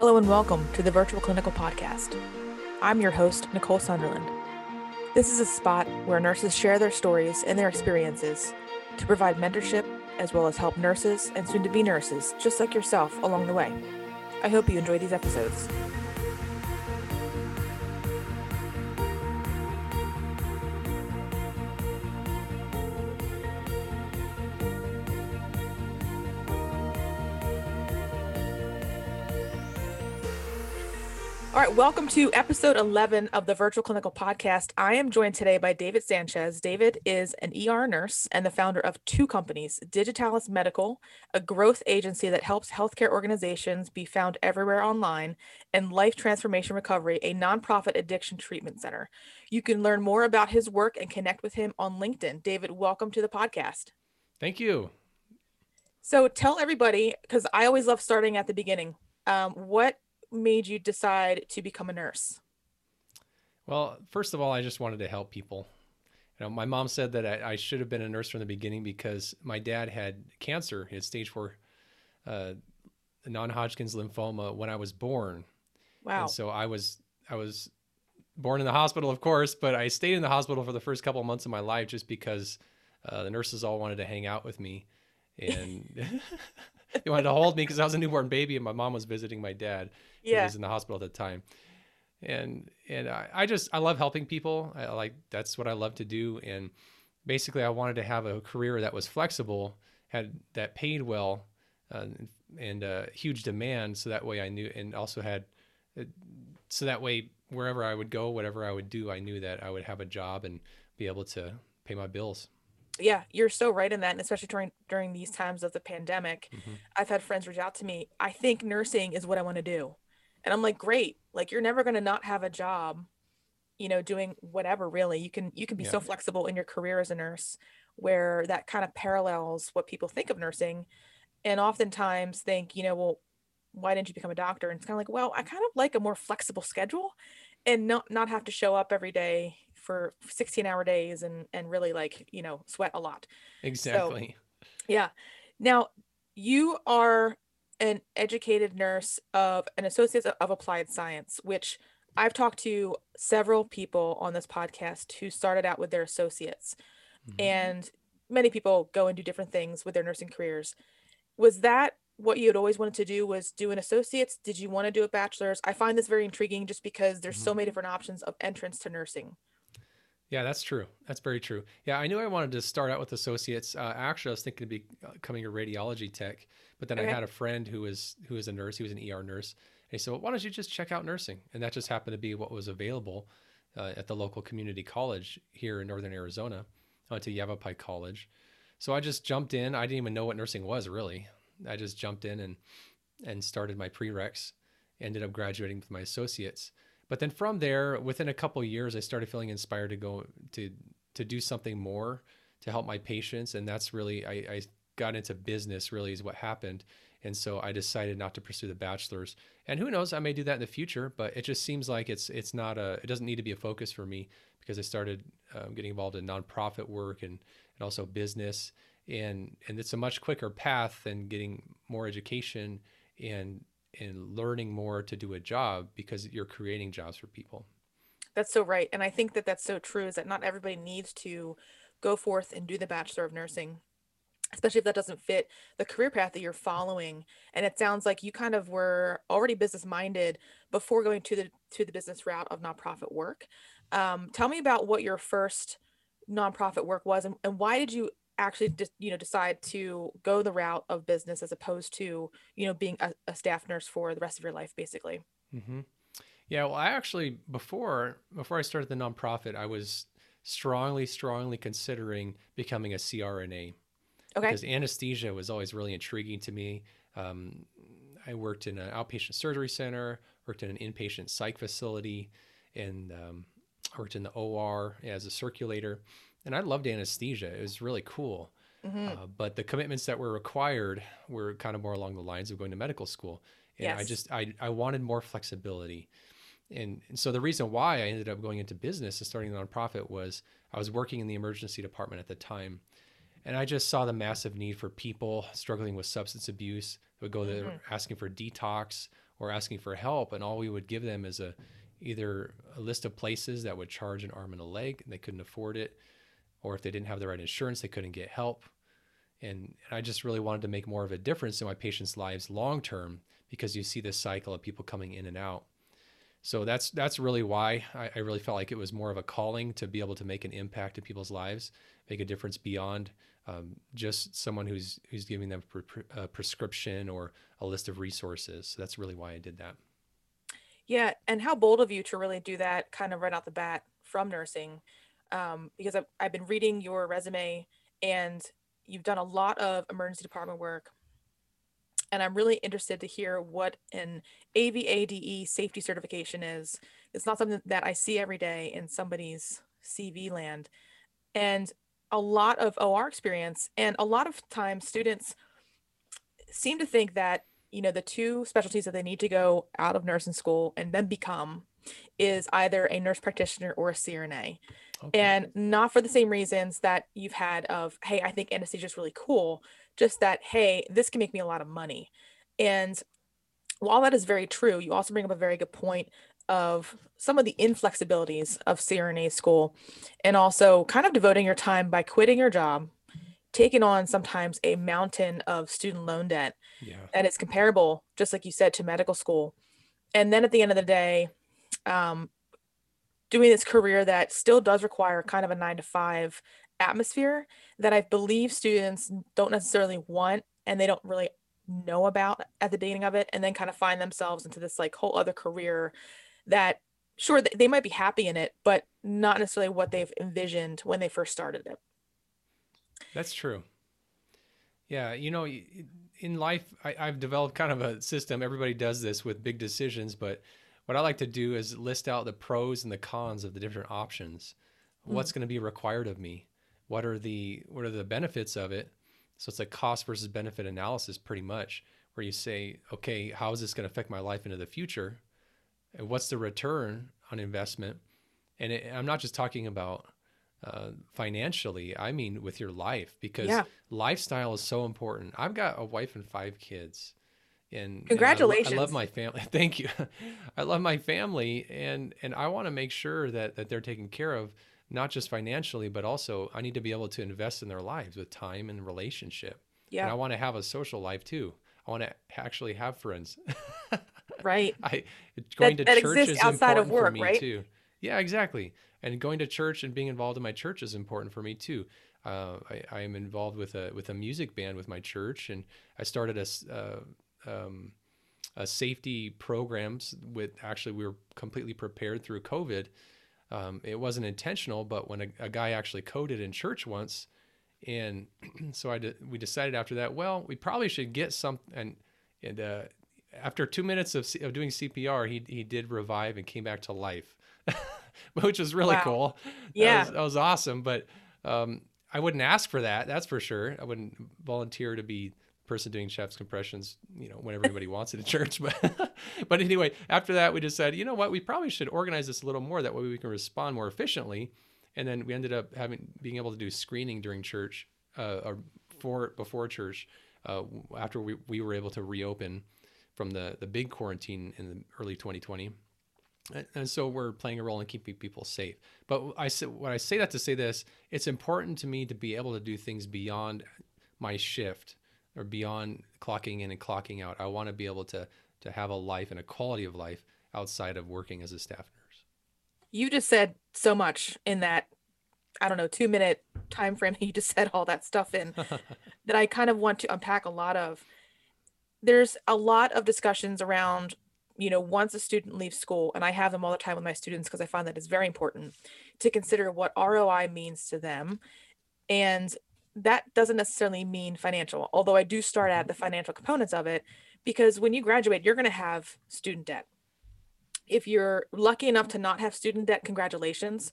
Hello and welcome to the Virtual Clinical Podcast. I'm your host, Nicole Sunderland. This is a spot where nurses share their stories and their experiences to provide mentorship as well as help nurses and soon to be nurses, just like yourself, along the way. I hope you enjoy these episodes. Welcome to episode 11 of the Virtual Clinical Podcast. I am joined today by David Sanchez. David is an ER nurse and the founder of two companies Digitalis Medical, a growth agency that helps healthcare organizations be found everywhere online, and Life Transformation Recovery, a nonprofit addiction treatment center. You can learn more about his work and connect with him on LinkedIn. David, welcome to the podcast. Thank you. So tell everybody, because I always love starting at the beginning, um, what made you decide to become a nurse? Well, first of all, I just wanted to help people. You know, my mom said that I, I should have been a nurse from the beginning because my dad had cancer. He had stage four uh, non-Hodgkin's lymphoma when I was born. Wow. And so I was I was born in the hospital, of course, but I stayed in the hospital for the first couple of months of my life just because uh, the nurses all wanted to hang out with me, and they wanted to hold me because I was a newborn baby, and my mom was visiting my dad yeah. He was in the hospital at the time. And and I, I just I love helping people. I like that's what I love to do. And basically, I wanted to have a career that was flexible, had that paid well, uh, and uh, huge demand. So that way I knew, and also had, uh, so that way wherever I would go, whatever I would do, I knew that I would have a job and be able to pay my bills yeah you're so right in that and especially during during these times of the pandemic mm-hmm. i've had friends reach out to me i think nursing is what i want to do and I'm like, great. Like you're never going to not have a job, you know, doing whatever really. You can you can be yeah. so flexible in your career as a nurse where that kind of parallels what people think of nursing and oftentimes think, you know, well, why didn't you become a doctor? And it's kind of like, well, I kind of like a more flexible schedule and not not have to show up every day for 16 hour days and and really like, you know, sweat a lot. Exactly. So, yeah. Now, you are an educated nurse of an associate of applied science, which I've talked to several people on this podcast who started out with their associates, mm-hmm. and many people go and do different things with their nursing careers. Was that what you had always wanted to do? Was do an associate's? Did you want to do a bachelor's? I find this very intriguing, just because there's mm-hmm. so many different options of entrance to nursing. Yeah, that's true. That's very true. Yeah, I knew I wanted to start out with associates. Uh, actually, I was thinking of becoming a radiology tech, but then okay. I had a friend who was who was a nurse. He was an ER nurse, and he said, well, "Why don't you just check out nursing?" And that just happened to be what was available uh, at the local community college here in northern Arizona. I went to Yavapai College, so I just jumped in. I didn't even know what nursing was really. I just jumped in and and started my prereqs. Ended up graduating with my associates but then from there, within a couple years, I started feeling inspired to go to to do something more to help my patients, and that's really I, I got into business. Really, is what happened, and so I decided not to pursue the bachelor's. And who knows, I may do that in the future, but it just seems like it's it's not a it doesn't need to be a focus for me because I started um, getting involved in nonprofit work and and also business, and and it's a much quicker path than getting more education and and learning more to do a job because you're creating jobs for people. That's so right. And I think that that's so true is that not everybody needs to go forth and do the Bachelor of Nursing, especially if that doesn't fit the career path that you're following. And it sounds like you kind of were already business minded before going to the to the business route of nonprofit work. Um, tell me about what your first nonprofit work was and, and why did you actually just you know decide to go the route of business as opposed to you know being a, a staff nurse for the rest of your life basically. Mm-hmm. yeah well i actually before before i started the nonprofit i was strongly strongly considering becoming a crna okay. because anesthesia was always really intriguing to me. Um, i worked in an outpatient surgery center worked in an inpatient psych facility and um, worked in the or as a circulator and I loved anesthesia. It was really cool. Mm-hmm. Uh, but the commitments that were required were kind of more along the lines of going to medical school. And yes. I just I I wanted more flexibility. And, and so the reason why I ended up going into business and starting a nonprofit was I was working in the emergency department at the time. And I just saw the massive need for people struggling with substance abuse, who would go there mm-hmm. asking for detox or asking for help, and all we would give them is a either a list of places that would charge an arm and a leg, and they couldn't afford it, or if they didn't have the right insurance, they couldn't get help. And I just really wanted to make more of a difference in my patients' lives long term because you see this cycle of people coming in and out. So that's that's really why I, I, really felt like it was more of a calling to be able to make an impact in people's lives, make a difference beyond um, just someone who's who's giving them a prescription or a list of resources. So that's really why I did that. Yeah, and how bold of you to really do that kind of right out the bat from nursing, um, because I've, I've been reading your resume and you've done a lot of emergency department work. And I'm really interested to hear what an AVADE safety certification is. It's not something that I see every day in somebody's CV land. And a lot of OR experience, and a lot of times students seem to think that you know the two specialties that they need to go out of nursing school and then become is either a nurse practitioner or a CRNA. Okay. And not for the same reasons that you've had of, hey, I think anesthesia is really cool, just that, hey, this can make me a lot of money. And while that is very true, you also bring up a very good point of some of the inflexibilities of CRNA school and also kind of devoting your time by quitting your job, taking on sometimes a mountain of student loan debt. Yeah. And it's comparable, just like you said, to medical school. And then at the end of the day, um, doing this career that still does require kind of a nine to five atmosphere that I believe students don't necessarily want and they don't really know about at the beginning of it and then kind of find themselves into this like whole other career that sure they might be happy in it but not necessarily what they've envisioned when they first started it. That's true. Yeah you know in life I, have developed kind of a system. Everybody does this with big decisions but what I like to do is list out the pros and the cons of the different options. Mm. What's going to be required of me? What are the what are the benefits of it? So it's a cost versus benefit analysis, pretty much, where you say, okay, how is this going to affect my life into the future? And what's the return on investment? And it, I'm not just talking about uh, financially. I mean with your life because yeah. lifestyle is so important. I've got a wife and five kids and congratulations and I, I, love my family. Thank you. I love my family and and i want to make sure that that they're taken care of not just financially but also i need to be able to invest in their lives with time and relationship. Yeah. And i want to have a social life too. I want to actually have friends. Right. I going that, to that church is outside of work right? too. Yeah exactly. And going to church and being involved in my church is important for me too. Uh, I, I, am involved with a with a music band with my church, and I started a uh, um, uh, safety programs with actually we were completely prepared through COVID. Um, it wasn't intentional, but when a, a, guy actually coded in church once, and so I de- we decided after that, well, we probably should get some and and uh, after two minutes of, C- of doing CPR, he he did revive and came back to life, which was really wow. cool. Yeah, that was, that was awesome. But um, I wouldn't ask for that. That's for sure. I wouldn't volunteer to be person doing chest compressions, you know, when everybody wants it at church. But but anyway, after that, we decided, you know what, we probably should organize this a little more. That way, we can respond more efficiently. And then we ended up having being able to do screening during church uh, or for before church uh, after we, we were able to reopen from the the big quarantine in the early 2020. And, so we're playing a role in keeping people safe. But I say, what I say that to say this, it's important to me to be able to do things beyond my shift or beyond clocking in and clocking out. I want to be able to to have a life and a quality of life outside of working as a staff nurse. You just said so much in that I don't know, 2 minute time frame you just said all that stuff in that I kind of want to unpack a lot of. There's a lot of discussions around you know, once a student leaves school, and I have them all the time with my students because I find that it's very important to consider what ROI means to them and that doesn't necessarily mean financial, although I do start at mm-hmm. the financial components of it because when you graduate, you're going to have student debt. If you're lucky enough to not have student debt, congratulations.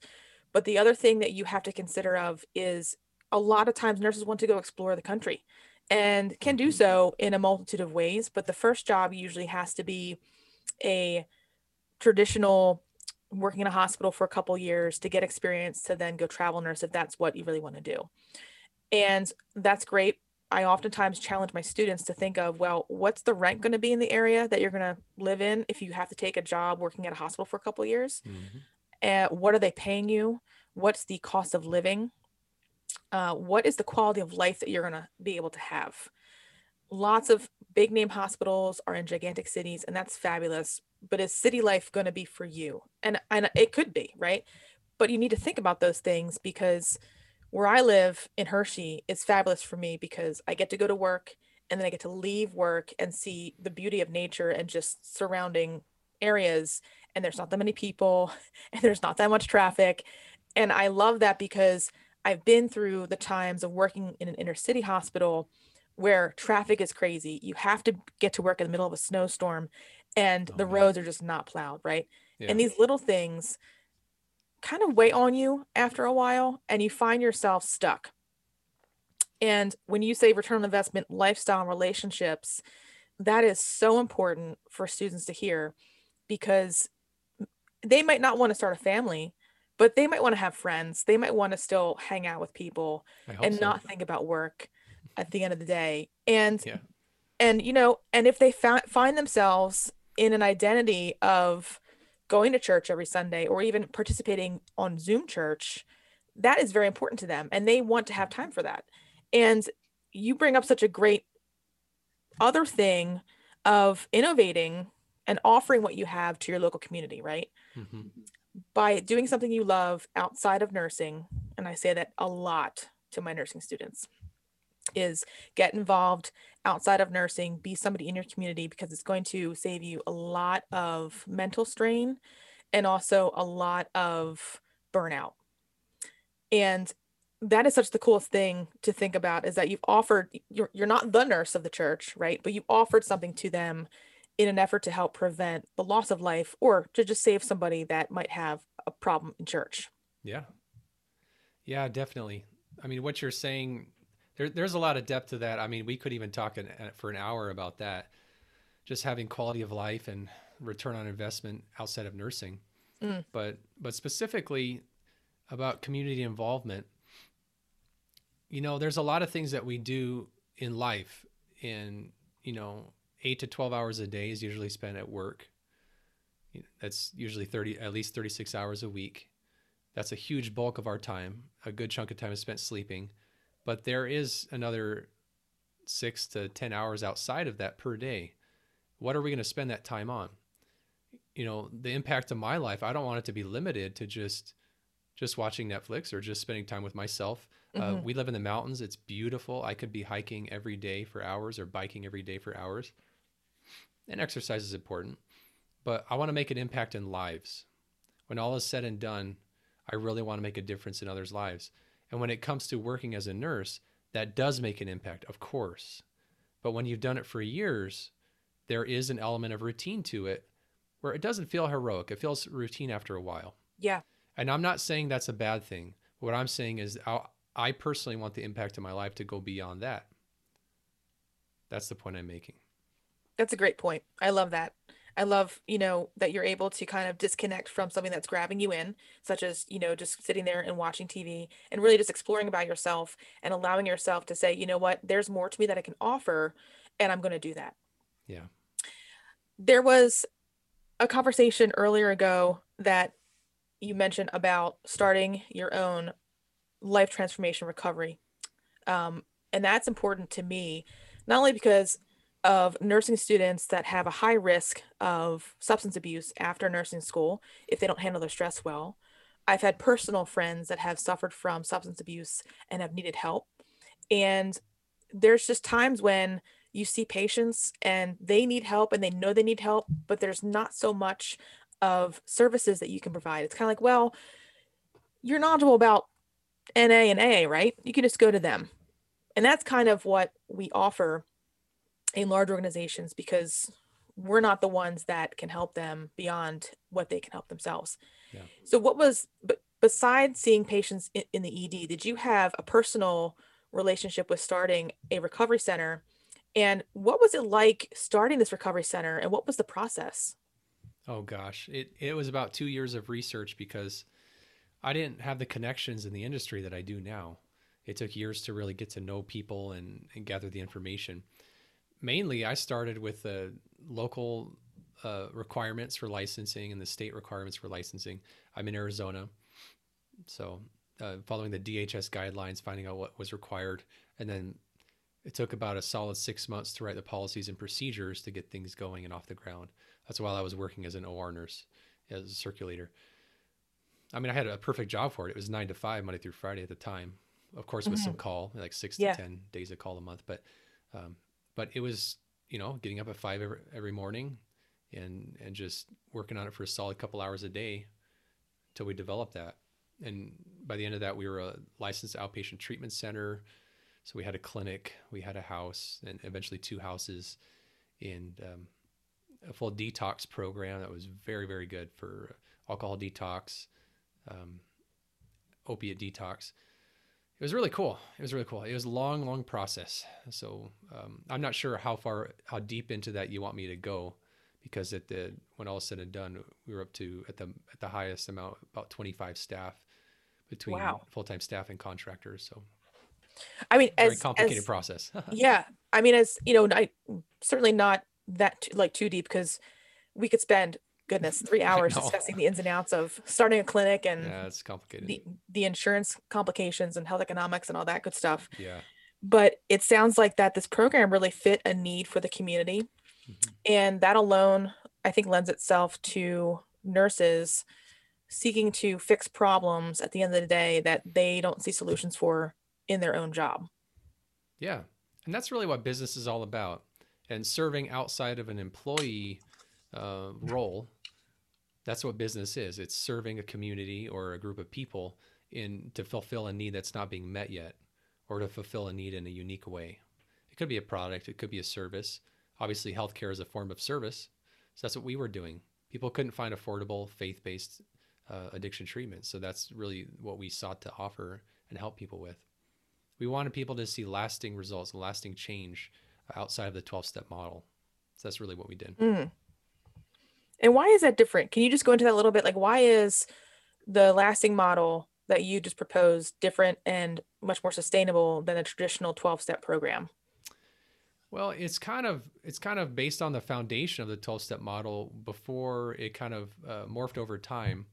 But the other thing that you have to consider of is a lot of times nurses want to go explore the country and can do mm-hmm. so in a multitude of ways. But the first job usually has to be a traditional working in a hospital for a couple years to get experience to then go travel nurse if that's what you really want to do and that's great I oftentimes challenge my students to think of, well, what's the rent going to be in the area that you're going to live in if you have to take a job working at a hospital for a couple of years? Mm-hmm. And what are they paying you? What's the cost of living? Uh, what is the quality of life that you're going to be able to have? Lots of big name hospitals are in gigantic cities, and that's fabulous. But is city life going to be for you? And and it could be, right? But you need to think about those things because where I live in Hershey is fabulous for me because I get to go to work and then I get to leave work and see the beauty of nature and just surrounding areas. And there's not that many people and there's not that much traffic. And I love that because I've been through the times of working in an inner city hospital where traffic is crazy. You have to get to work in the middle of a snowstorm and oh, the roads are just not plowed, right? Yeah. And these little things kind of weigh on you after a while and you find yourself stuck. And when you say return on investment, lifestyle, and relationships, that is so important for students to hear because they might not want to start a family, but they might want to have friends. They might want to still hang out with people and so. not think about work at the end of the day. And yeah. and you know, and if they fa- find themselves in an identity of going to church every Sunday or even participating on Zoom church, that is very important to them and they want to have time for that. And you bring up such a great other thing of innovating and offering what you have to your local community, right? Mm-hmm. By doing something you love outside of nursing, and I say that a lot to my nursing students is get involved outside of nursing, be somebody in your community because it's going to save you a lot of mental strain and also a lot of burnout. And that is such the coolest thing to think about is that you've offered you're you're not the nurse of the church, right? But you offered something to them in an effort to help prevent the loss of life or to just save somebody that might have a problem in church. Yeah. Yeah, definitely. I mean, what you're saying there, there's a lot of depth to that. I mean, we could even talk an, for an hour about that. Just having quality of life and return on investment outside of nursing. Mm. But but specifically about community involvement, you know, there's a lot of things that we do in life in, you know, 8 to 12 hours a day is usually spent at work. That's usually 30 at least 36 hours a week. That's a huge bulk of our time. A good chunk of time is spent sleeping but there is another six to 10 hours outside of that per day. What are we going to spend that time on? You know, the impact of my life, I don't want it to be limited to just just watching Netflix or just spending time with myself. Uh, mm-hmm. Uh, we live in the mountains. It's beautiful. I could be hiking every day for hours or biking every day for hours. And exercise is important, but I want to make an impact in lives. When all is said and done, I really want to make a difference in others' lives. And when it comes to working as a nurse, that does make an impact, of course. But when you've done it for years, there is an element of routine to it where it doesn't feel heroic. It feels routine after a while. Yeah. And I'm not saying that's a bad thing. What I'm saying is I personally want the impact of my life to go beyond that. That's the point I'm making. That's a great point. I love that. I love, you know, that you're able to kind of disconnect from something that's grabbing you in, such as, you know, just sitting there and watching TV and really just exploring about yourself and allowing yourself to say, you know what, there's more to me that I can offer, and I'm going to do that. Yeah. There was a conversation earlier ago that you mentioned about starting your own life transformation recovery. Um, and that's important to me, not only because of nursing students that have a high risk of substance abuse after nursing school if they don't handle their stress well. I've had personal friends that have suffered from substance abuse and have needed help. And there's just times when you see patients and they need help and they know they need help, but there's not so much of services that you can provide. It's kind of like, well, you're knowledgeable about NA and A, right? You can just go to them. And that's kind of what we offer in large organizations because we're not the ones that can help them beyond what they can help themselves. Yeah. So what was but besides seeing patients in, in, the ED, did you have a personal relationship with starting a recovery center? And what was it like starting this recovery center and what was the process? Oh gosh, it it was about 2 years of research because I didn't have the connections in the industry that I do now. it took years to really get to know people and, and gather the information. Mainly, I started with the local uh, requirements for licensing and the state requirements for licensing. I'm in Arizona, so uh, following the DHS guidelines, finding out what was required, and then it took about a solid six months to write the policies and procedures to get things going and off the ground. That's while I was working as an OR nurse, as a circulator. I mean, I had a perfect job for it. It was nine to five, Monday through Friday at the time. Of course, with mm-hmm. some call, like six yeah. to ten days of call a month. But, um, but it was, you know, getting up at five every, every morning, and and just working on it for a solid couple hours a day, till we developed that. And by the end of that, we were a licensed outpatient treatment center. So we had a clinic, we had a house, and eventually two houses, and um, a full detox program that was very, very good for alcohol detox, um, opiate detox. It was really cool. It was really cool. It was a long, long process. So um, I'm not sure how far, how deep into that you want me to go, because at the when all is said and done, we were up to at the at the highest amount about 25 staff between wow. full time staff and contractors. So I mean, very as complicated as, process. yeah, I mean, as you know, I certainly not that too, like too deep because we could spend goodness three hours discussing the ins and outs of starting a clinic and yeah, it's complicated. The the insurance complications and health economics and all that good stuff. Yeah. But it sounds like that this program really fit a need for the community, mm-hmm. and that alone, I think, lends itself to nurses seeking to fix problems at the end of the day that they don't see solutions for in their own job. Yeah. And that's really what business is all about. And serving outside of an employee uh, role, that's what business is. It's serving a community or a group of people in to fulfill a need that's not being met yet or to fulfill a need in a unique way. It could be a product, it could be a service. Obviously, healthcare is a form of service. So that's what we were doing. People couldn't find affordable faith based uh, addiction treatment. So that's really what we sought to offer and help people with. We wanted people to see lasting results, lasting change outside of the 12 step model. So that's really what we did. Mm. And why is that different? Can you just go into that a little bit? Like, why is the lasting model that you just proposed different and much more sustainable than a traditional 12 step program? Well, it's kind of it's kind of based on the foundation of the 12 step model before it kind of uh, morphed over time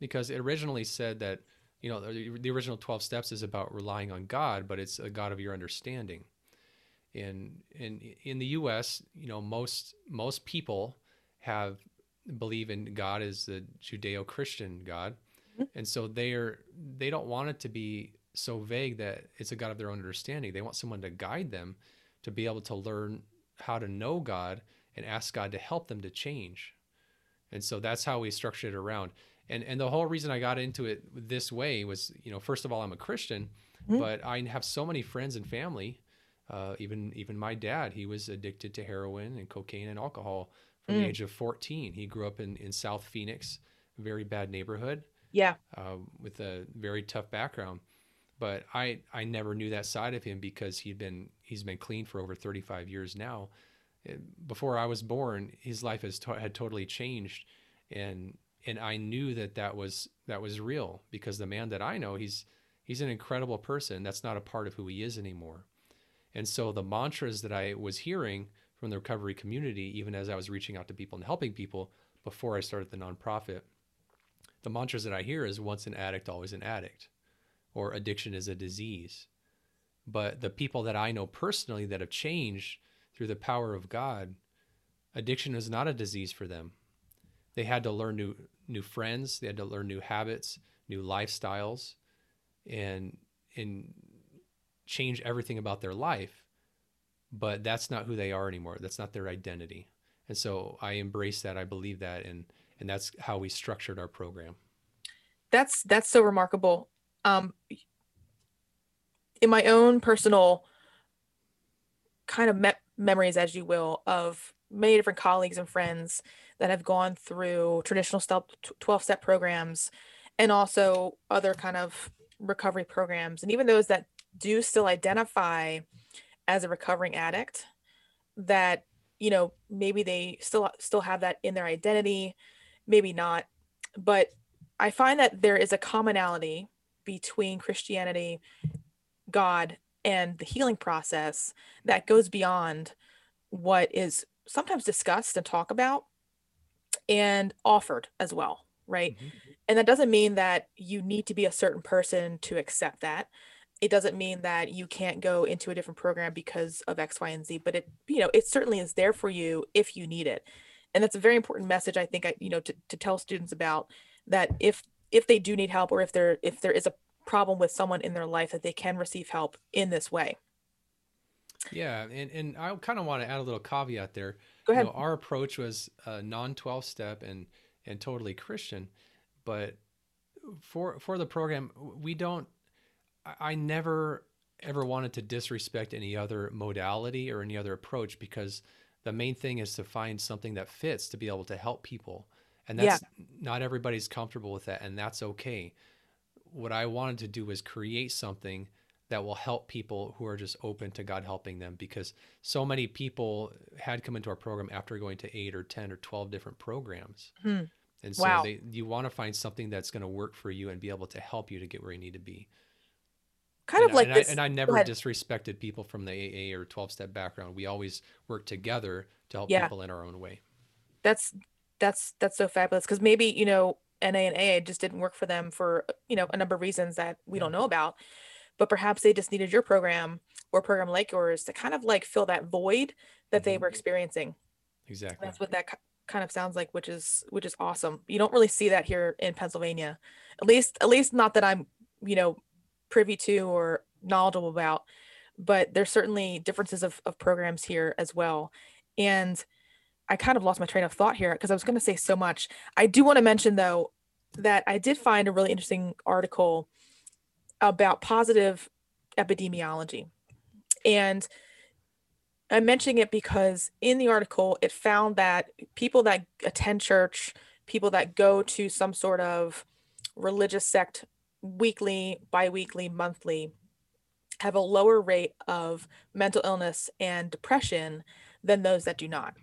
because it originally said that you know the, the original 12 steps is about relying on god but it's a god of your understanding in in in the us you know most most people have believe in god as the judeo-christian god mm-hmm. and so they're they don't want it to be so vague that it's a god of their own understanding they want someone to guide them to be able to learn how to know god and ask god to help them to change and so that's how we structured it around and and the whole reason I got into it this way was, you know, first of all, I'm a Christian, mm-hmm. but I have so many friends and family. Uh, even even my dad, he was addicted to heroin and cocaine and alcohol from mm. the age of 14. He grew up in in South Phoenix, very bad neighborhood. Yeah. Uh, with a very tough background, but I I never knew that side of him because he'd been he's been clean for over 35 years now. Before I was born, his life has to- had totally changed, and and I knew that that was that was real because the man that I know, he's he's an incredible person. That's not a part of who he is anymore. And so the mantras that I was hearing from the recovery community, even as I was reaching out to people and helping people before I started the nonprofit, the mantras that I hear is once an addict, always an addict, or addiction is a disease. But the people that I know personally that have changed through the power of God, addiction is not a disease for them. They had to learn new new friends, they had to learn new habits, new lifestyles, and and change everything about their life. But that's not who they are anymore. That's not their identity. And so I embrace that. I believe that, and and that's how we structured our program. That's that's so remarkable. Um, in my own personal kind of me- memories, as you will, of many different colleagues and friends that have gone through traditional 12 step programs and also other kind of recovery programs and even those that do still identify as a recovering addict that you know maybe they still still have that in their identity maybe not but i find that there is a commonality between christianity God and the healing process that goes beyond what is sometimes discussed and talked about and offered as well, right? Mm-hmm. And that doesn't mean that you need to be a certain person to accept that. It doesn't mean that you can't go into a different program because of X, Y, and Z, but it, you know, it certainly is there for you if you need it. And that's a very important message, I think, I, you know, to, to tell students about that if if they do need help or if there if there is a problem with someone in their life that they can receive help in this way. Yeah, and, and I kind of want to add a little caveat there. Go ahead. You know, our approach was a non 12 step and and totally Christian, but for for the program, we don't. I never ever wanted to disrespect any other modality or any other approach because the main thing is to find something that fits to be able to help people, and that's yeah. not everybody's comfortable with that, and that's okay. What I wanted to do was create something that will help people who are just open to God helping them because so many people had come into our program after going to eight or 10 or 12 different programs. Hmm. And so wow. they, you want to find something that's going to work for you and be able to help you to get where you need to be. Kind and of like and this. I, and I never disrespected people from the AA or 12 step background. We always work together to help yeah. people in our own way. That's, that's, that's so fabulous. Cause maybe, you know, NA and AA just didn't work for them for, you know, a number of reasons that we yeah. don't know about but perhaps they just needed your program or program like yours to kind of like fill that void that mm-hmm. they were experiencing exactly that's what that kind of sounds like which is which is awesome you don't really see that here in pennsylvania at least at least not that i'm you know privy to or knowledgeable about but there's certainly differences of, of programs here as well and i kind of lost my train of thought here because i was going to say so much i do want to mention though that i did find a really interesting article about positive epidemiology. And I'm mentioning it because in the article, it found that people that attend church, people that go to some sort of religious sect weekly, biweekly, monthly, have a lower rate of mental illness and depression than those that do not.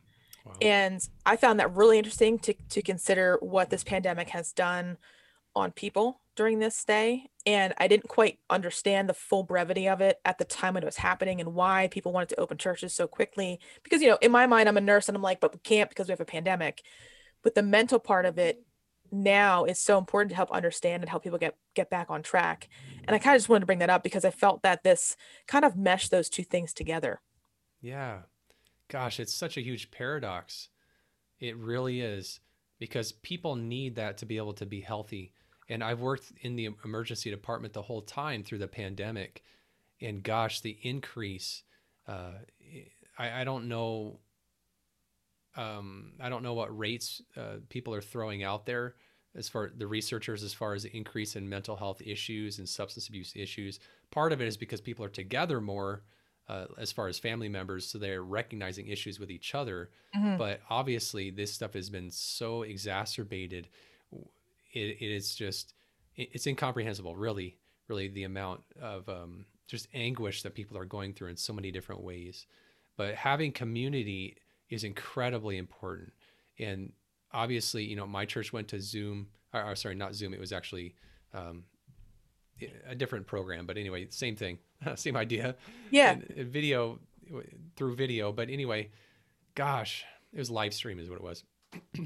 Wow. And I found that really interesting to, to consider what this pandemic has done on people during this stay and I didn't quite understand the full brevity of it at the time when it was happening and why people wanted to open churches so quickly because you know in my mind I'm a nurse and I'm like but we can't because we have a pandemic but the mental part of it now is so important to help understand and help people get get back on track and I kind of just wanted to bring that up because I felt that this kind of meshed those two things together yeah gosh it's such a huge paradox it really is because people need that to be able to be healthy and I've worked in the emergency department the whole time through the pandemic. And gosh, the increase, uh, I, I, don't know. Um, I don't know what rates uh, people are throwing out there as far the researchers as far as the increase in mental health issues and substance abuse issues. Part of it is because people are together more uh, as far as family members, so they're recognizing issues with each other. Mm-hmm. But obviously, this stuff has been so exacerbated it, it is just it's incomprehensible really really the amount of um, just anguish that people are going through in so many different ways but having community is incredibly important. And obviously you know my church went to zoom or, or sorry not zoom it was actually um, a different program. But anyway same thing same idea. Yeah. And, and video through video. But anyway gosh it was live stream is what it was.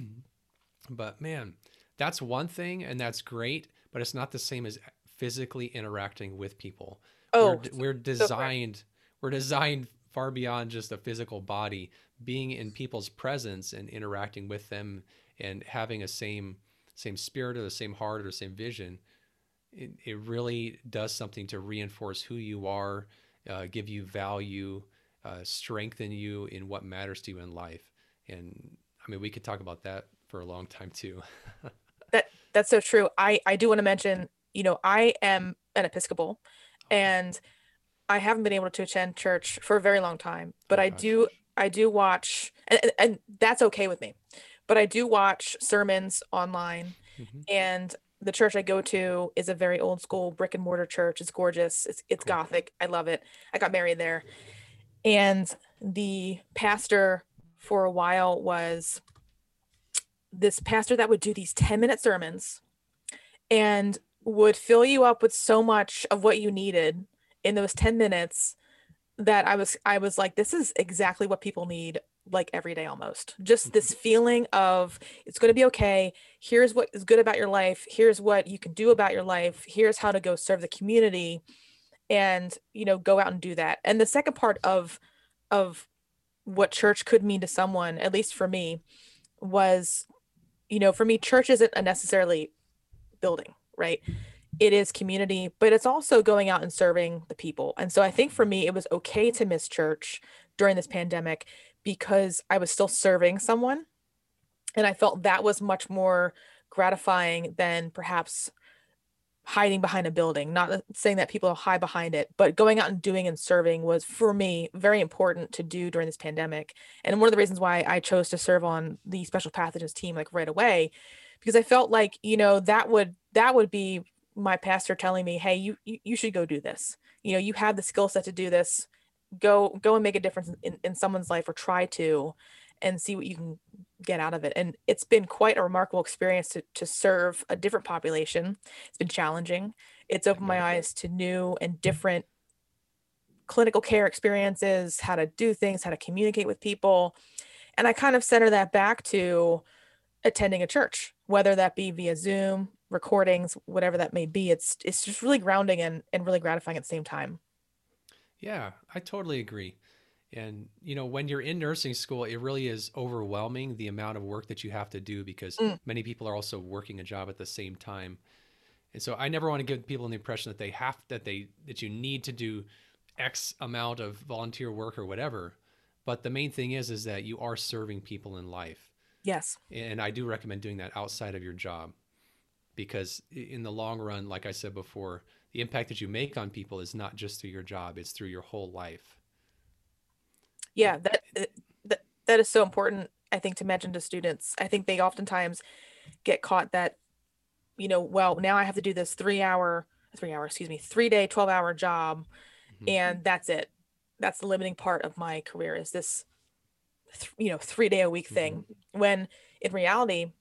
But man that's one thing and that's great, but it's not the same as physically interacting with people. Oh, we're, we're designed, so we're designed far beyond just a physical body. Being in people's presence and interacting with them and having a same same spirit or the same heart or the same vision, it, it really does something to reinforce who you are, uh, give you value, uh, strengthen you in what matters to you in life. And I mean, we could talk about that for a long time too. that that's so true. I I do want to mention, you know, I am an Episcopal, and I haven't been able to attend church for a very long time, but oh, I do I do watch, and, and that's okay with me. But I do watch sermons online, mm-hmm. and the church I go to is a very old school brick and mortar church. It's gorgeous. It's it's cool. gothic. I love it. I got married there. And the pastor for a while was this pastor that would do these 10 minute sermons and would fill you up with so much of what you needed in those 10 minutes that I was I was like this is exactly what people need like every day almost. Just this mm-hmm. feeling of it's going to be okay. Here's what is good about your life. Here's what you can do about your life. Here's how to go serve the community and you know go out and do that. And the second part of of what church could mean to someone, at least for me, was you know, for me church isn't a necessarily building, right? It is community, but it's also going out and serving the people. And so I think for me, it was okay to miss church during this pandemic because I was still serving someone. And I felt that was much more gratifying than perhaps hiding behind a building. Not saying that people hide behind it, but going out and doing and serving was for me very important to do during this pandemic. And one of the reasons why I chose to serve on the special pathogens team like right away because I felt like, you know, that would that would be my pastor telling me, "Hey, you you, you should go do this. You know, you have the skill set to do this. Go go and make a difference in, in someone's life or try to and see what you can get out of it." And it's been quite a remarkable experience to to serve a different population. It's been challenging. It's opened my eyes to new and different clinical care experiences, how to do things, how to communicate with people. And I kind of center that back to attending a church, whether that be via Zoom, recordings, whatever that may be. It's it's just really grounding and, and really gratifying at the same time. Yeah, I totally agree. And you know, when you're in nursing school, it really is overwhelming the amount of work that you have to do because mm. many people are also working a job at the same time. And so I never want to give people the impression that they have that they that you need to do X amount of volunteer work or whatever. But the main thing is is that you are serving people in life. Yes. And I do recommend doing that outside of your job because in the long run, like I said before, the impact that you make on people is not just through your job, it's through your whole life. Yeah, that that, that is so important I think to mention to students. I think they oftentimes get caught that you know, well, now I have to do this 3 hour 3 hour, excuse me, 3 day 12 hour job mm-hmm. and that's it. That's the limiting part of my career is this th- you know, 3 day a week thing mm-hmm. when in reality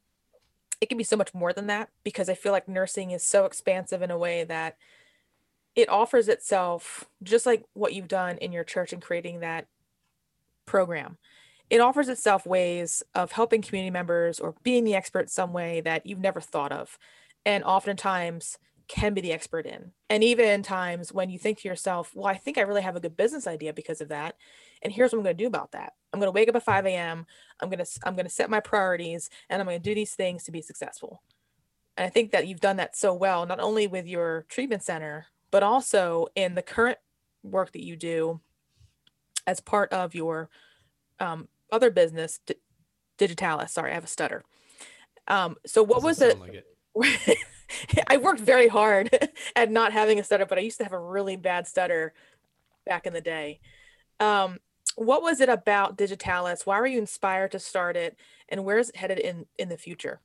it can be so much more than that because I feel like nursing is so expansive in a way that it offers itself just like what you've done in your church and creating that program. It offers itself ways of helping community members or being the expert some way that you've never thought of. And oftentimes can be the expert in. And even times when you think to yourself, well, I think I really have a good business idea because of that. And here's what I'm going to do about that. I'm going to wake up at 5 a.m. I'm going to I'm going to set my priorities and I'm going to do these things to be successful. And I think that you've done that so well, not only with your treatment center, but also in the current work that you do as part of your um, other business, D- Digitalis. Sorry, I have a stutter. Um, so what was it? Like it? I worked very hard at not having a stutter, but I used to have a really bad stutter back in the day. Um, what was it about Digitalis? Why were you inspired to start it, and where is it headed in in the future?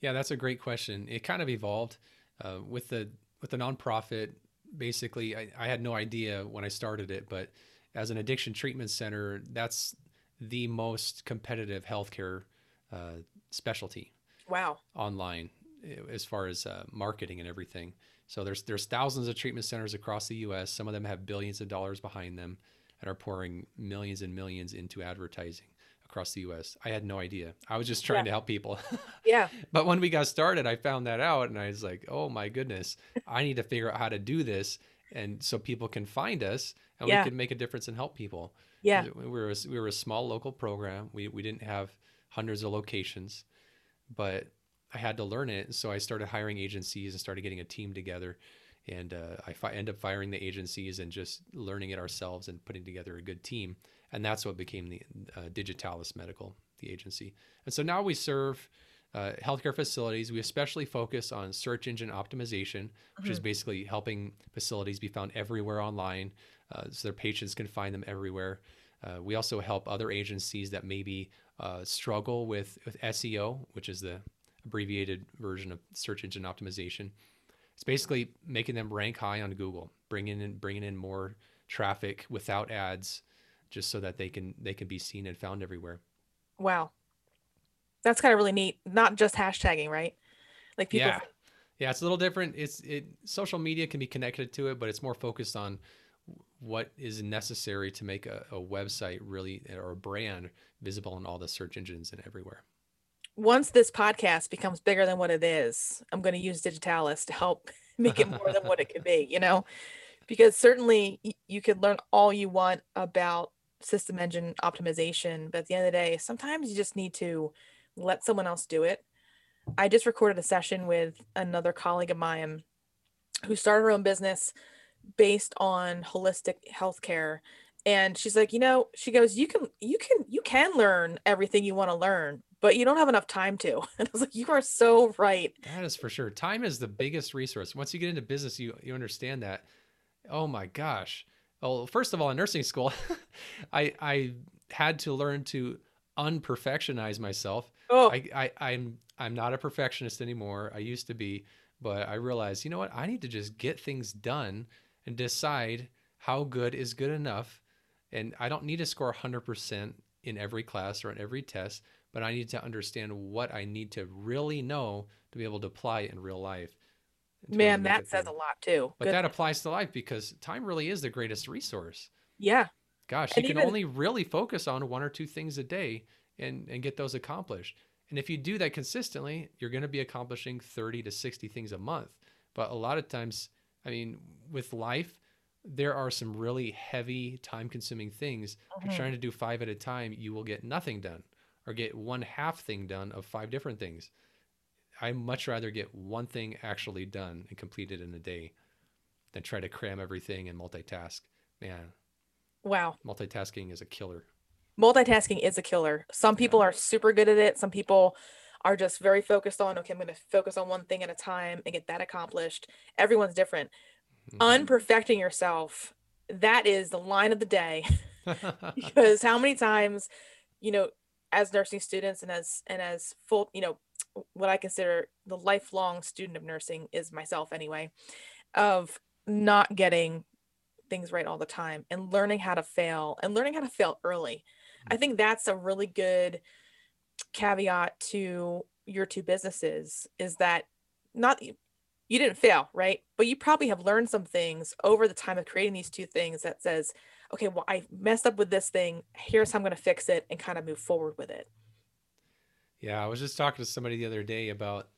Yeah, that's a great question. It kind of evolved uh, with the with the nonprofit. Basically, I, I had no idea when I started it, but as an addiction treatment center, that's the most competitive healthcare uh, specialty. Wow. Online, as far as uh, marketing and everything. So there's there's thousands of treatment centers across the U.S. Some of them have billions of dollars behind them and are pouring millions and millions into advertising across the U.S. I had no idea. I was just trying yeah. to help people. yeah. But when we got started, I found that out, and I was like, "Oh my goodness, I need to figure out how to do this." And so people can find us, and yeah. we can make a difference and help people. Yeah, we were a, we were a small local program. We we didn't have hundreds of locations, but I had to learn it. So I started hiring agencies and started getting a team together. And uh, I fi- end up firing the agencies and just learning it ourselves and putting together a good team. And that's what became the uh, Digitalis Medical, the agency. And so now we serve uh, healthcare facilities. We especially focus on search engine optimization, which mm-hmm. is basically helping facilities be found everywhere online uh, so their patients can find them everywhere. Uh, we also help other agencies that maybe uh, struggle with, with SEO, which is the abbreviated version of search engine optimization. It's basically making them rank high on Google, bringing in bringing in more traffic without ads, just so that they can they can be seen and found everywhere. Wow, that's kind of really neat. Not just hashtagging, right? Like people. Yeah, Yeah, it's a little different. It's it social media can be connected to it, but it's more focused on what is necessary to make a, a website really or a brand visible in all the search engines and everywhere. Once this podcast becomes bigger than what it is, I'm going to use Digitalis to help make it more than what it could be, you know? Because certainly you could learn all you want about search engine optimization, but at the end of the day, sometimes you just need to let someone else do it. I just recorded a session with another colleague of mine who started her own business based on holistic healthcare and she's like you know she goes you can you can you can learn everything you want to learn but you don't have enough time to. And i was like you are so right. That is for sure. Time is the biggest resource. Once you get into business you you understand that. Oh my gosh. Well first of all in nursing school i i had to learn to unperfectionize myself. Oh. I, I i'm i'm not a perfectionist anymore. I used to be but i realized you know what? I need to just get things done and decide how good is good enough. And I don't need to score 100% in every class or in every test, but I need to understand what I need to really know to be able to apply in real life. Man, that says a lot too. But good. that applies to life because time really is the greatest resource. Yeah. Gosh, and you can even... only really focus on one or two things a day and, and get those accomplished. And if you do that consistently, you're going to be accomplishing 30 to 60 things a month. But a lot of times I mean, with life, there are some really heavy, time consuming things. Mm-hmm. If you're mm-hmm. trying to do five at a time, you will get nothing done or get one half thing done of five different things. I much rather get one thing actually done and completed in a day than try to cram everything and multitask. Man. Wow. Multitasking is a killer. Multitasking is a killer. Some people yeah. are super good at it. Some people are just very focused on okay i'm going to focus on one thing at a time and get that accomplished everyone's different mm-hmm. unperfecting yourself that is the line of the day because how many times you know as nursing students and as and as full you know what i consider the lifelong student of nursing is myself anyway of not getting things right all the time and learning how to fail and learning how to fail early i think that's a really good caveat to your two businesses is that not you didn't fail, right? But you probably have learned some things over the time of creating these two things that says, okay, well, I messed up with this thing. Here's how I'm going to fix it and kind of move forward with it. Yeah, I was just talking to somebody the other day about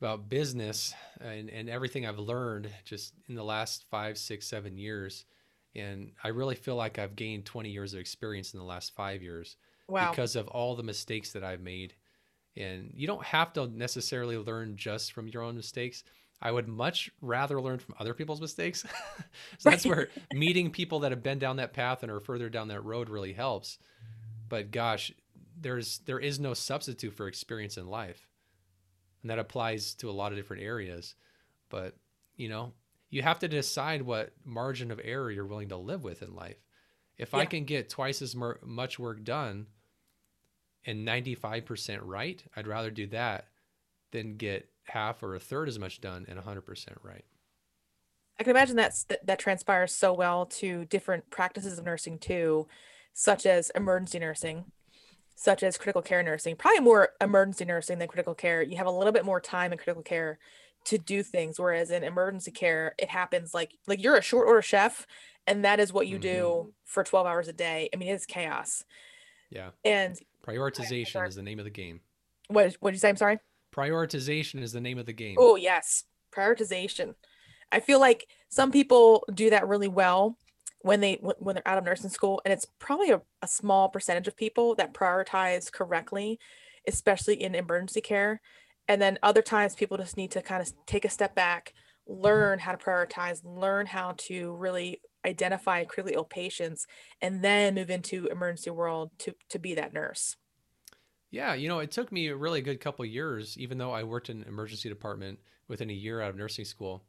about business and, and everything I've learned just in the last five, six, seven years. And I really feel like I've gained 20 years of experience in the last five years wow. because of all the mistakes that I've made. And you don't have to necessarily learn just from your own mistakes. I would much rather learn from other people's mistakes. so that's where meeting people that have been down that path and are further down that road really helps. But gosh, there's there is no substitute for experience in life. And that applies to a lot of different areas. But, you know, you have to decide what margin of error you're willing to live with in life. If yeah. I can get twice as much work done and 95% right, I'd rather do that than get half or a third as much done and 100% right. I can imagine that's that, that transpires so well to different practices of nursing too, such as emergency nursing, such as critical care nursing. Probably more emergency nursing than critical care. You have a little bit more time in critical care to do things, whereas in emergency care, it happens like like you're a short order chef, and that is what you mm-hmm. do for 12 hours a day. I mean, it's chaos. Yeah. And prioritization is the name of the game. What what did you say? I'm sorry. Prioritization is the name of the game. Oh yes, prioritization. I feel like some people do that really well when they when they're out of nursing school, and it's probably a, a small percentage of people that prioritize correctly, especially in emergency care. And then other times, people just need to kind of take a step back, learn how to prioritize, learn how to really identify critically ill patients and then move into emergency world to to be that nurse yeah you know it took me a really good couple years even though i worked in emergency department within a year out of nursing school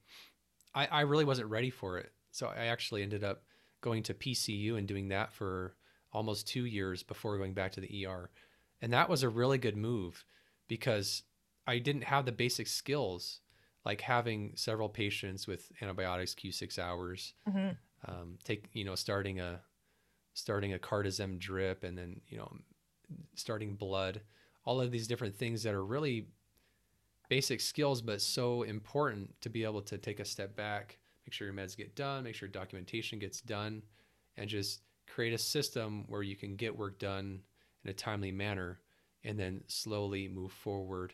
I, I really wasn't ready for it. So i actually ended up going to pcu and doing that for almost two years before going back to the er and that was a really good move because i didn't have the basic skills like having several patients with antibiotics q6 hours mm-hmm. um, take you know starting a starting a cardizem drip and then you know starting blood all of these different things that are really basic skills, but so important to be able to take a step back, make sure your meds get done, make sure documentation gets done, and just create a system where you can get work done in a timely manner and then slowly move forward.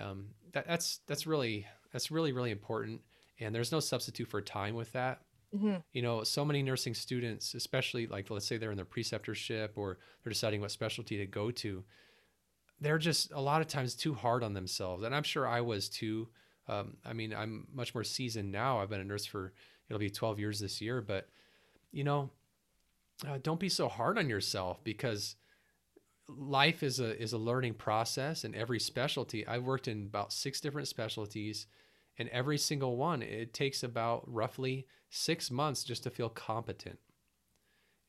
Um, that, that's that's really that's really really important, and there's no substitute for time with that. Mm-hmm. You know, so many nursing students, especially like let's say they're in their preceptorship or they're deciding what specialty to go to, they're just a lot of times too hard on themselves, and I'm sure I was too. Um, I mean, I'm much more seasoned now. I've been a nurse for it'll be 12 years this year, but you know, uh, don't be so hard on yourself because life is a is a learning process and every specialty. I've worked in about six different specialties, and every single one it takes about roughly six months just to feel competent.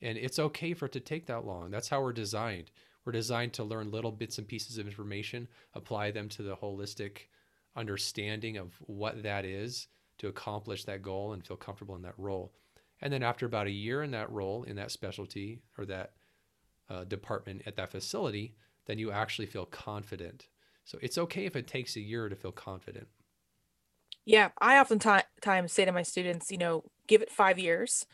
And it's okay for it to take that long. That's how we're designed. We're designed to learn little bits and pieces of information, apply them to the holistic understanding of what that is to accomplish that goal and feel comfortable in that role. And then after about a year in that role, in that specialty or that uh, department at that facility, then you actually feel confident. So it's okay if it takes a year to feel confident. Yeah, I oftentimes say to my students, you know, give it five years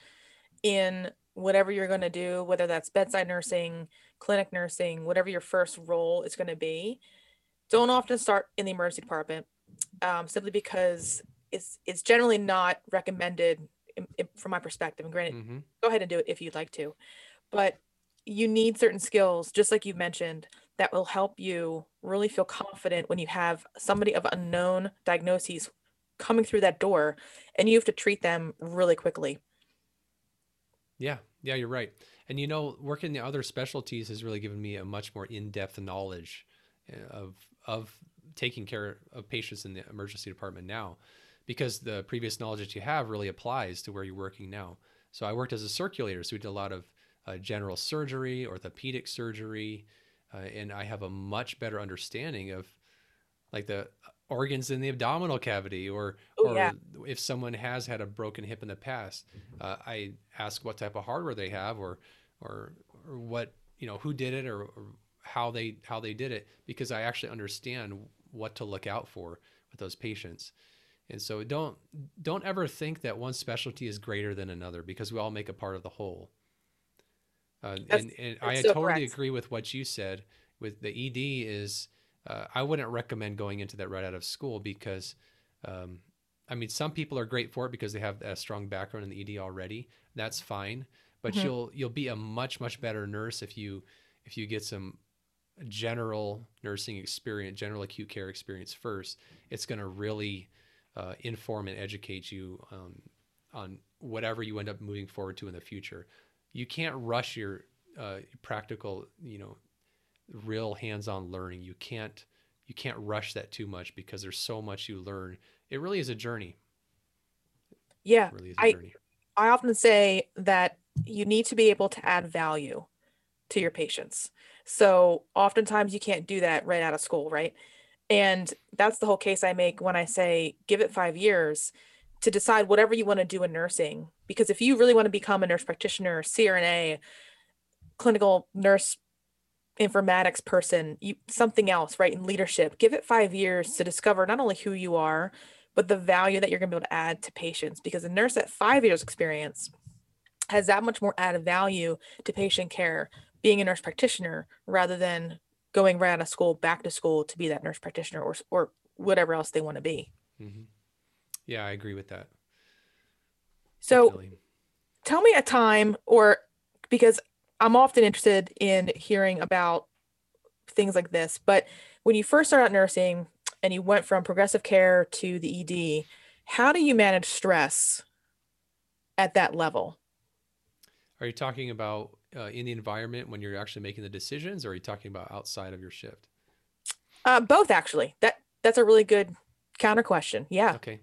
in whatever you're going to do, whether that's bedside nursing, clinic nursing, whatever your first role is going to be. Don't often start in the emergency department, um, simply because it's it's generally not recommended in, in, from my perspective. And granted, mm-hmm. go ahead and do it if you'd like to, but you need certain skills, just like you mentioned, that will help you really feel confident when you have somebody of unknown diagnoses coming through that door and you have to treat them really quickly. Yeah, yeah, you're right. And you know, working the other specialties has really given me a much more in-depth knowledge eh, of of taking care of patients in the emergency department now because the previous knowledge that you have really applies to where you're working now. So I worked as a circulator, so we did a lot of uh, general surgery, orthopedic surgery, uh, and I have a much better understanding of like the organs in the abdominal cavity, or Ooh, or yeah. if someone has had a broken hip in the past, uh, I ask what type of hardware they have, or or or what you know who did it, or, or how they how they did it, because I actually understand what to look out for with those patients. And so don't don't ever think that one specialty is greater than another because we all make a part of the whole. Uh, and, and I so totally correct. agree with what you said. With the ED is, uh, I wouldn't recommend going into that right out of school because, um, I mean, some people are great for it because they have a strong background in the ED already. That's fine, but mm-hmm. you'll you'll be a much much better nurse if you if you get some general nursing experience, general acute care experience first. It's going to really uh, inform and educate you um, on whatever you end up moving forward to in the future you can't rush your uh, practical, you know, real hands-on learning. You can't you can't rush that too much because there's so much you learn. It really is a journey. Yeah, really I journey. I often say that you need to be able to add value to your patients. So oftentimes you can't do that right out of school, right? And that's the whole case I make when I say give it five years to decide whatever you want to do in nursing. Because if you really want to become a nurse practitioner, CRNA, clinical nurse informatics person, you something else, right? In leadership, give it five years to discover not only who you are, but the value that you're going to be able to add to patients. Because a nurse at five years experience has that much more added value to patient care being a nurse practitioner rather than going right out of school back to school to be that nurse practitioner or or whatever else they want to be. Mm-hmm. Yeah, I agree with that. So Definitely. tell me a time or because I'm often interested in hearing about things like this, but when you first started out nursing and you went from progressive care to the ED, how do you manage stress at that level? Are you talking about uh, in the environment when you're actually making the decisions, or are you talking about outside of your shift? Uh, both, actually. That that's a really good counter question. Yeah. Okay.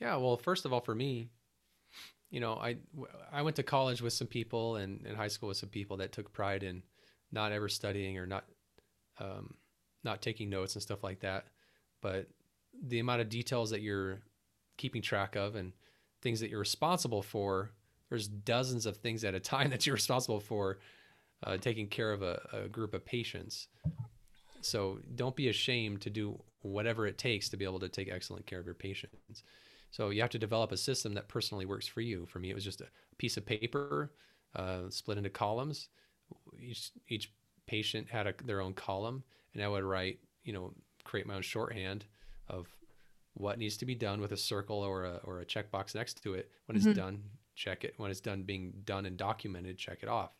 Yeah, well, first of all, for me, you know, I I went to college with some people and in high school with some people that took pride in not ever studying or not um, not taking notes and stuff like that. But the amount of details that you're keeping track of and things that you're responsible for, there's dozens of things at a time that you're responsible for uh, taking care of a, a group of patients. So don't be ashamed to do whatever it takes to be able to take excellent care of your patients. So you have to develop a system that personally works for you. For me, it was just a piece of paper uh, split into columns. Each each patient had a, their own column, and I would write, you know, create my own shorthand of what needs to be done with a circle or a or a checkbox next to it. When mm-hmm. it's done, check it. When it's done being done and documented, check it off.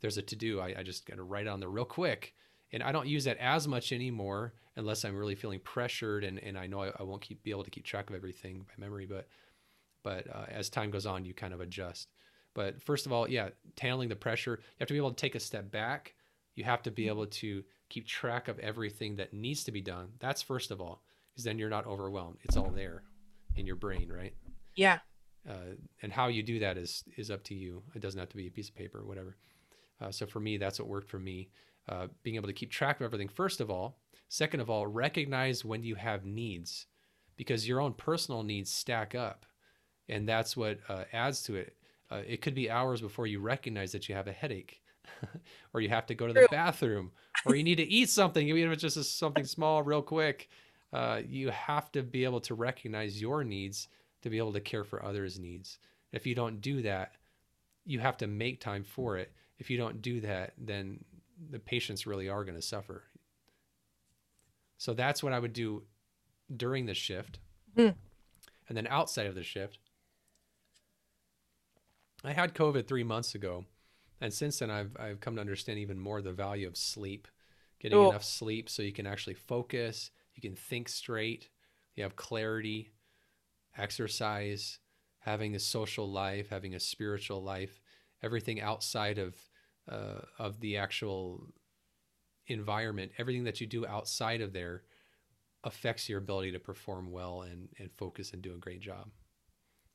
there's a to do, I, I just got to write on there real quick. And I don't use that as much anymore unless I'm really feeling pressured and, and I know I, I won't keep be able to keep track of everything by memory. But but uh, as time goes on, you kind of adjust. But first of all, yeah, handling the pressure, you have to be able to take a step back. You have to be able to keep track of everything that needs to be done. That's first of all, because then you're not overwhelmed. It's all there in your brain, right? Yeah. Uh, and how you do that is is up to you. It doesn't have to be a piece of paper or whatever. Uh, so for me, that's what worked for me. Uh, being able to keep track of everything, first of all. Second of all, recognize when you have needs because your own personal needs stack up. And that's what uh, adds to it. Uh, it could be hours before you recognize that you have a headache or you have to go to the bathroom or you need to eat something, even if it's just something small, real quick. Uh, you have to be able to recognize your needs to be able to care for others' needs. If you don't do that, you have to make time for it. If you don't do that, then the patients really are going to suffer. So that's what I would do during the shift. Mm. And then outside of the shift, I had COVID three months ago. And since then, I've, I've come to understand even more the value of sleep, getting enough sleep so you can actually focus, you can think straight, you have clarity, exercise, having a social life, having a spiritual life, everything outside of uh, of the actual environment, everything that you do outside of there affects your ability to perform well and, and focus and do a great job.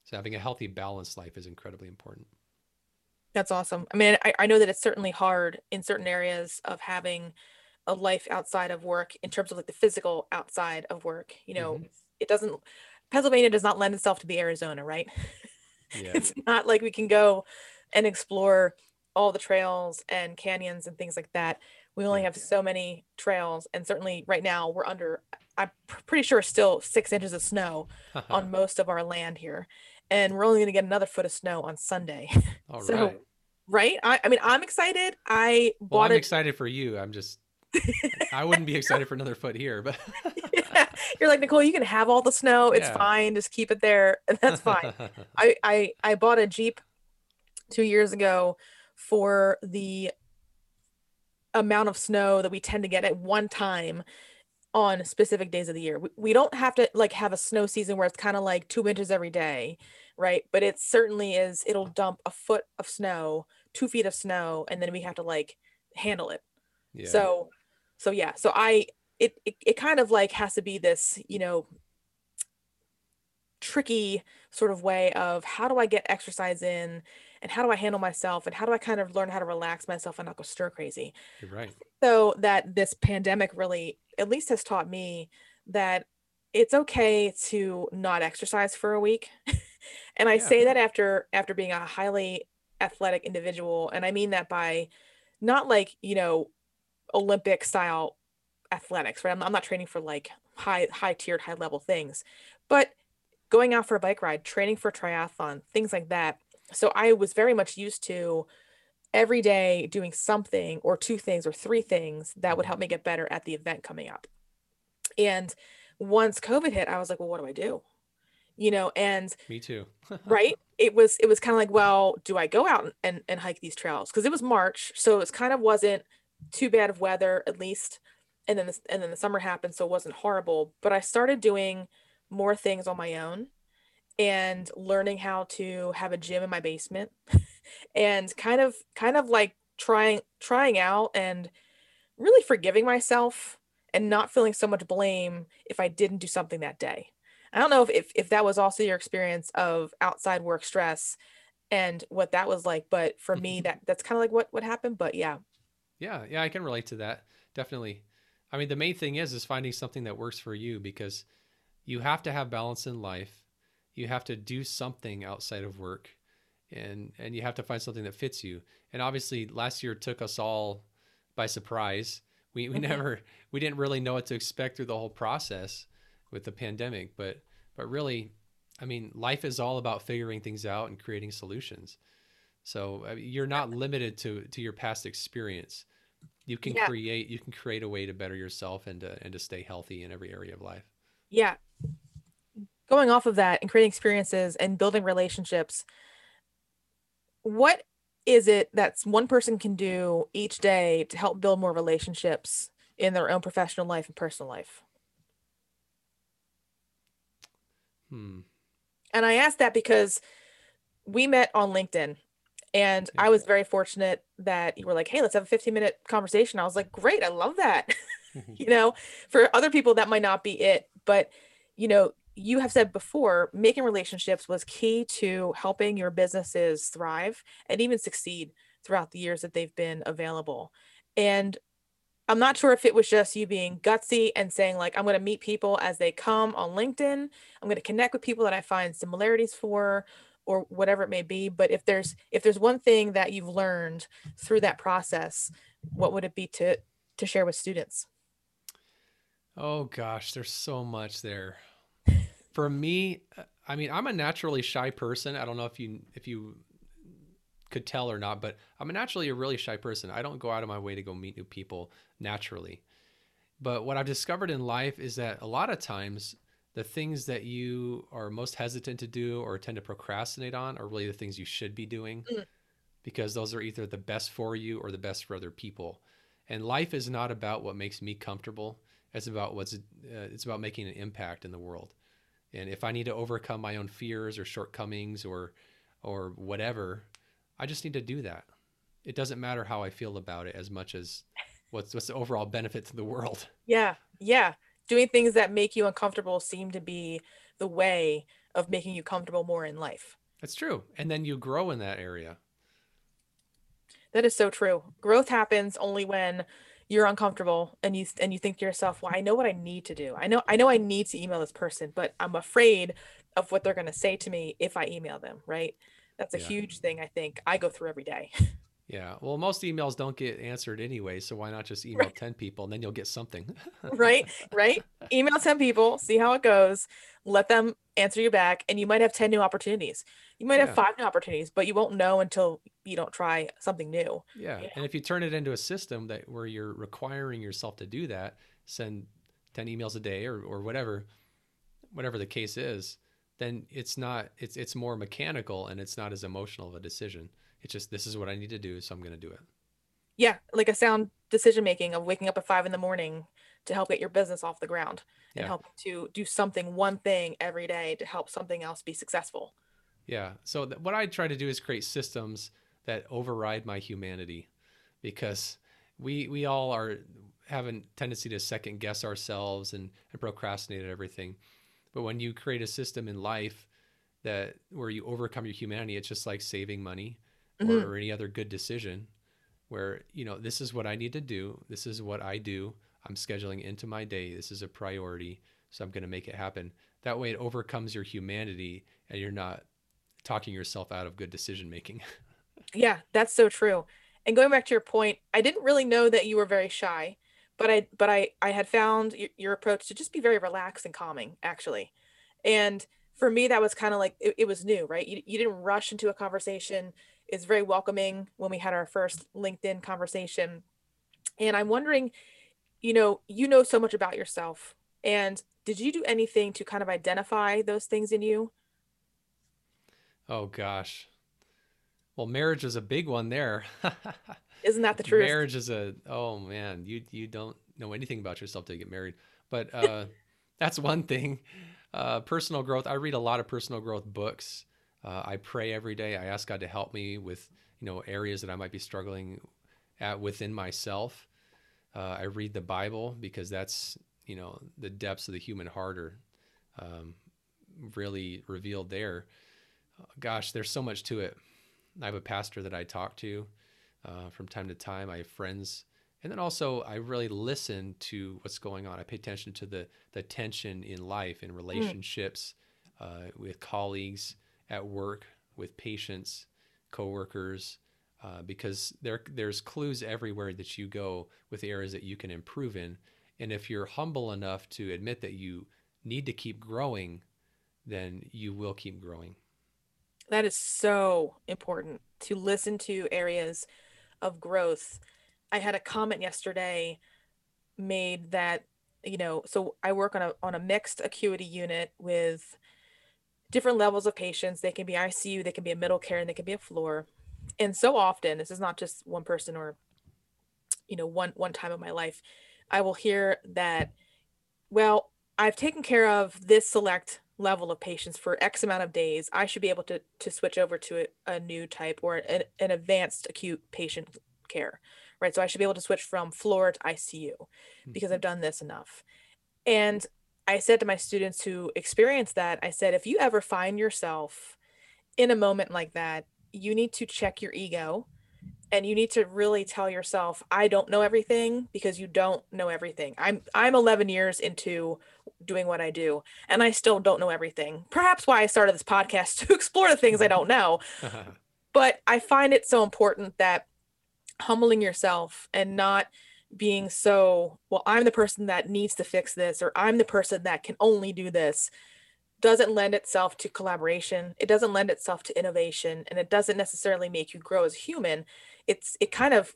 So having a healthy, balanced life is incredibly important. That's awesome. I mean, I, I know that it's certainly hard in certain areas of having a life outside of work in terms of like the physical outside of work. You know, mm-hmm. it doesn't Pennsylvania does not lend itself to be Arizona, right? Yeah. it's not like we can go and explore all the trails and canyons and things like that. We only have so many trails, and certainly right now we're under. I'm pretty sure still six inches of snow on most of our land here, and we're only going to get another foot of snow on Sunday. All so, right. right? I, I mean, I'm excited. I bought well, I'm it. excited for you. I'm just I wouldn't be excited for another foot here, but yeah. you're like Nicole. You can have all the snow. It's yeah. fine. Just keep it there, and that's fine. I, I I bought a Jeep two years ago for the amount of snow that we tend to get at one time on specific days of the year. We, we don't have to like have a snow season where it's kind of like two inches every day, right? But it certainly is. It'll dump a foot of snow, two feet of snow, and then we have to like handle it. Yeah. So so yeah so i it, it it kind of like has to be this you know tricky sort of way of how do i get exercise in and how do i handle myself and how do i kind of learn how to relax myself and not go stir crazy You're right so that this pandemic really at least has taught me that it's okay to not exercise for a week and i yeah. say that after after being a highly athletic individual and i mean that by not like you know Olympic style athletics, right? I'm, I'm not training for like high high tiered high level things, but going out for a bike ride, training for triathlon, things like that. So I was very much used to every day doing something or two things or three things that would help me get better at the event coming up. And once COVID hit, I was like, well, what do I do? You know, and me too. right. It was, it was kind of like, well, do I go out and, and hike these trails? Cause it was March. So it kind of wasn't too bad of weather at least and then the, and then the summer happened so it wasn't horrible but i started doing more things on my own and learning how to have a gym in my basement and kind of kind of like trying trying out and really forgiving myself and not feeling so much blame if i didn't do something that day i don't know if if, if that was also your experience of outside work stress and what that was like but for me mm-hmm. that that's kind of like what what happened but yeah yeah, yeah, I can relate to that. Definitely. I mean, the main thing is is finding something that works for you because you have to have balance in life. You have to do something outside of work and and you have to find something that fits you. And obviously last year took us all by surprise We we never we didn't really know what to expect through the whole process with the pandemic, but but really, I mean, life is all about figuring things out and creating solutions. So I mean, you're not limited to to your past experience. You can Yeah. create you can create a way to better yourself and to and to stay healthy in every area of life. Yeah. Going off of that and creating experiences and building relationships, what is it that one person can do each day to help build more relationships in their own professional life and personal life? Hmm. And I asked that because we met on LinkedIn and. I was very fortunate that you were like, hey, let's have a 15 minute conversation. I was like, great, I love that. you know, for other people, that might not be it. But, you know, you have said before, making relationships was key to helping your businesses thrive and even succeed throughout the years that they've been available. And I'm not sure if it was just you being gutsy and saying, like, I'm going to meet people as they come on LinkedIn. I'm going to connect with people that I find similarities for or whatever it may be. But if there's if there's one thing that you've learned through that process, what would it be to to share with students? Oh gosh, there's so much there. For me, uh, I mean, I'm a naturally shy person. I don't know if you if you could tell or not, but I'm naturally a really shy person. I don't go out of my way to go meet new people naturally. But what I've discovered in life is that a lot of times the things that you are most hesitant to do or tend to procrastinate on are really the things you should be doing Mm. because those are either the best for you or the best for other people. And life is not about what makes me comfortable. It's about what's uh, it's about making an impact in the world. And if I need to overcome my own fears or shortcomings or or whatever, I just need to do that. It doesn't matter how I feel about it as much as what's what's the overall benefit to the world. Yeah, yeah. Doing things that make you uncomfortable seem to be the way of making you comfortable more in life. That's true. And then you grow in that area. That is so true. Growth happens only when you're uncomfortable and you and you think to yourself, "Well, I know what I need to do. I know I know I need to email this person, but I'm afraid of what they're going to say to me if I email them." Right? That's a Yeah. huge thing. I think I go through every day. Yeah. Well, most emails don't get answered anyway, so why not just email 10 people and then you'll get something. right? Right? Email 10 people, see how it goes, let them answer you back, and you might have 10 new opportunities. You might have five new opportunities, but you won't know until you don't try something new. Yeah. Yeah. And if you turn it into a system that where you're requiring yourself to do that, send 10 emails a day or, or whatever, whatever the case is, then it's not it's it's more mechanical and it's not as emotional of a decision. It's just this is what I need to do, so I'm going to do it. Yeah, like a sound decision making of waking up at five in the morning to help get your business off the ground and Yeah. help to do something, one thing every day to help something else be successful. Yeah. So th- what I try to do is create systems that override my humanity, because we we all are have a tendency to second guess ourselves and, and procrastinate at everything. But when you create a system in life that where you overcome your humanity, it's just like saving money or, Mhm. or any other good decision, where you know this is what I need to do. This is what I do. I'm scheduling into my day. This is a priority, so I'm going to make it happen. That way, it overcomes your humanity, and you're not talking yourself out of good decision making. Yeah, that's so true. And going back to your point, I didn't really know that you were very shy, but I but I I had found your, your approach to just be very relaxed and calming, actually. And for me, that was kind of like it, it was new, right? You, you didn't rush into a conversation. It's very welcoming when we had our first LinkedIn conversation. And I'm wondering, you know, you know so much about yourself. And did you do anything to kind of identify those things in you? oh gosh. Well, marriage is a big one there. Isn't that the truth? marriage is a oh man, you you don't know anything about yourself till you get married. But uh, that's one thing. Uh, personal growth. I read a lot of personal growth books. Uh, I pray every day. I ask God to help me with you know areas that I might be struggling at within myself. Uh, I read the Bible because that's you know the depths of the human heart are um, really revealed there. Gosh, there's so much to it. I have a pastor that I talk to uh, from time to time. I have friends, and then also I really listen to what's going on. I pay attention to the the tension in life, in relationships, uh, with colleagues, at work, with patients, coworkers, uh, because there there's clues everywhere that you go with areas that you can improve in. And if you're humble enough to admit that you need to keep growing, then you will keep growing. That is so important to listen to areas of growth. I had a comment yesterday made that, you know, so I work on a on a mixed acuity unit with different levels of patients. They can be ICU, they can be a middle care, and they can be a floor. And so often, this is not just one person or you know, one one time in my life, I will hear that, well, I've taken care of this select level of patients for X amount of days. I should be able to to switch over to a, a new type or an, an advanced acute patient care, right? So I should be able to switch from floor to ICU because mm-hmm. I've done this enough. And I said to my students who experienced that, I said, if you ever find yourself in a moment like that, you need to check your ego and you need to really tell yourself i don't know everything because you don't know everything. I'm i'm 11 years into doing what i do and i still don't know everything perhaps why i started this podcast to explore the things i don't know but i find it so important that humbling yourself and not being so well i'm the person that needs to fix this or i'm the person that can only do this doesn't lend itself to collaboration it doesn't lend itself to innovation and it doesn't necessarily make you grow as a human. It's it kind of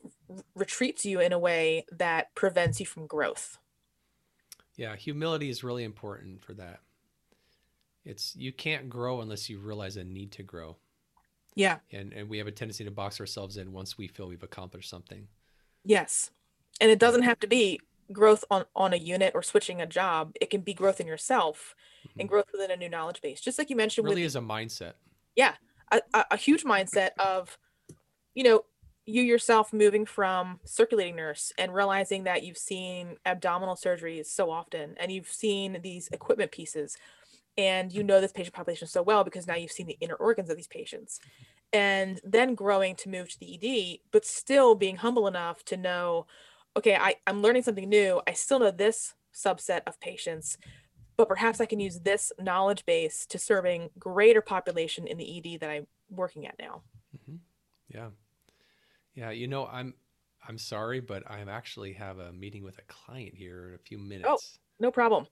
retreats you in a way that prevents you from growth. Yeah humility is really important for that. It's you can't grow unless you realize a need to grow. Yeah. And and we have a tendency to box ourselves in once we feel we've accomplished something. Yes and it doesn't have to be growth on on a unit or switching a job. It can be growth in yourself mm-hmm. and growth within a new knowledge base. Just like you mentioned really with, is a mindset. Yeah a, a huge mindset of you know you yourself moving from circulating nurse and realizing that you've seen abdominal surgeries so often and you've seen these equipment pieces and you know this patient population so well because now you've seen the inner organs of these patients. And then growing to move to the ed but still being humble enough to know okay I, i'm learning something new i still know this subset of patients but perhaps i can use this knowledge base to serving greater population in the ed that i'm working at now mm-hmm. yeah yeah, you know, I'm I'm sorry, but I actually have a meeting with a client here in a few oh, minutes. Oh, no problem.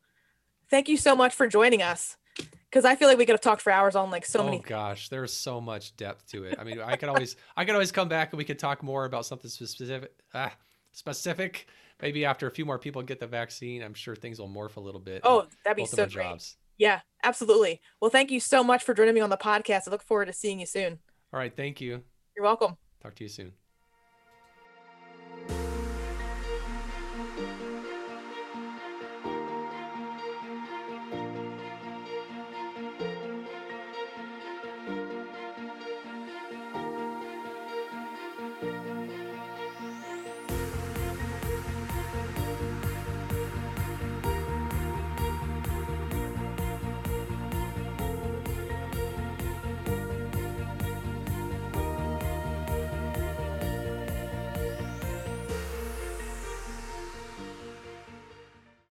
Thank you so much for joining us. Because I feel like we could have talked for hours on like so oh, many. Oh gosh, there's so much depth to it. I mean, I could always I could always come back and we could talk more about something specific. Ah, specific. Maybe after a few more people get the vaccine, I'm sure things will morph a little bit. Oh, that'd be so great. Jobs. Yeah, absolutely. Well, thank you so much for joining me on the podcast. I look forward to seeing you soon. All right, thank you. You're welcome. Talk to you soon.